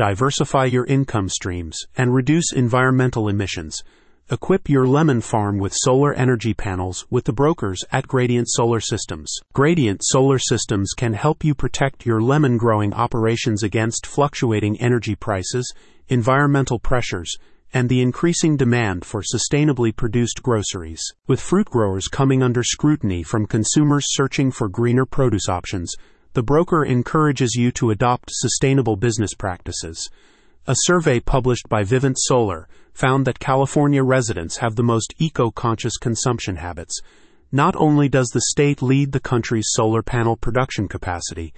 diversify your income streams, and reduce environmental emissions. Equip your lemon farm with solar energy panels with the brokers at Gradient Solar Systems. Gradient Solar Systems can help you protect your lemon growing operations against fluctuating energy prices, environmental pressures, and the increasing demand for sustainably produced groceries. With fruit growers coming under scrutiny from consumers searching for greener produce options, the broker encourages you to adopt sustainable business practices. A survey published by Vivint Solar found that California residents have the most eco conscious consumption habits. Not only does the state lead the country's solar panel production capacity,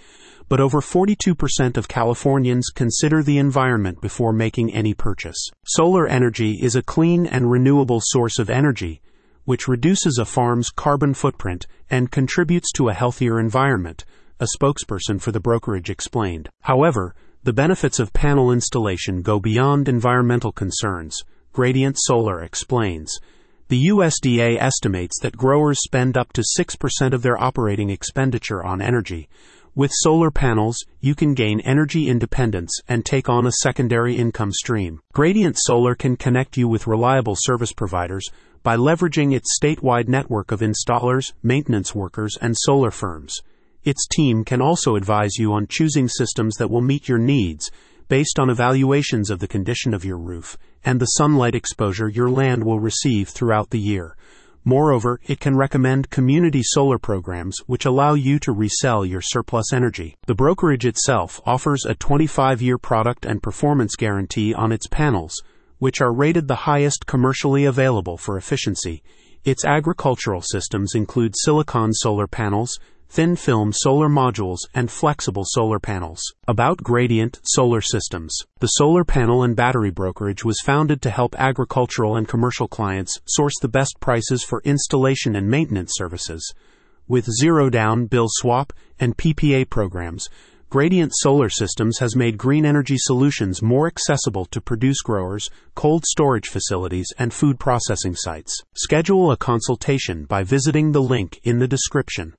but over 42% of Californians consider the environment before making any purchase. Solar energy is a clean and renewable source of energy, which reduces a farm's carbon footprint and contributes to a healthier environment, a spokesperson for the brokerage explained. However, the benefits of panel installation go beyond environmental concerns, Gradient Solar explains. The USDA estimates that growers spend up to 6% of their operating expenditure on energy. With solar panels, you can gain energy independence and take on a secondary income stream. Gradient Solar can connect you with reliable service providers by leveraging its statewide network of installers, maintenance workers, and solar firms. Its team can also advise you on choosing systems that will meet your needs based on evaluations of the condition of your roof and the sunlight exposure your land will receive throughout the year. Moreover, it can recommend community solar programs which allow you to resell your surplus energy. The brokerage itself offers a 25 year product and performance guarantee on its panels, which are rated the highest commercially available for efficiency. Its agricultural systems include silicon solar panels, thin film solar modules, and flexible solar panels. About Gradient Solar Systems. The solar panel and battery brokerage was founded to help agricultural and commercial clients source the best prices for installation and maintenance services. With zero down, bill swap, and PPA programs, Gradient Solar Systems has made green energy solutions more accessible to produce growers, cold storage facilities, and food processing sites. Schedule a consultation by visiting the link in the description.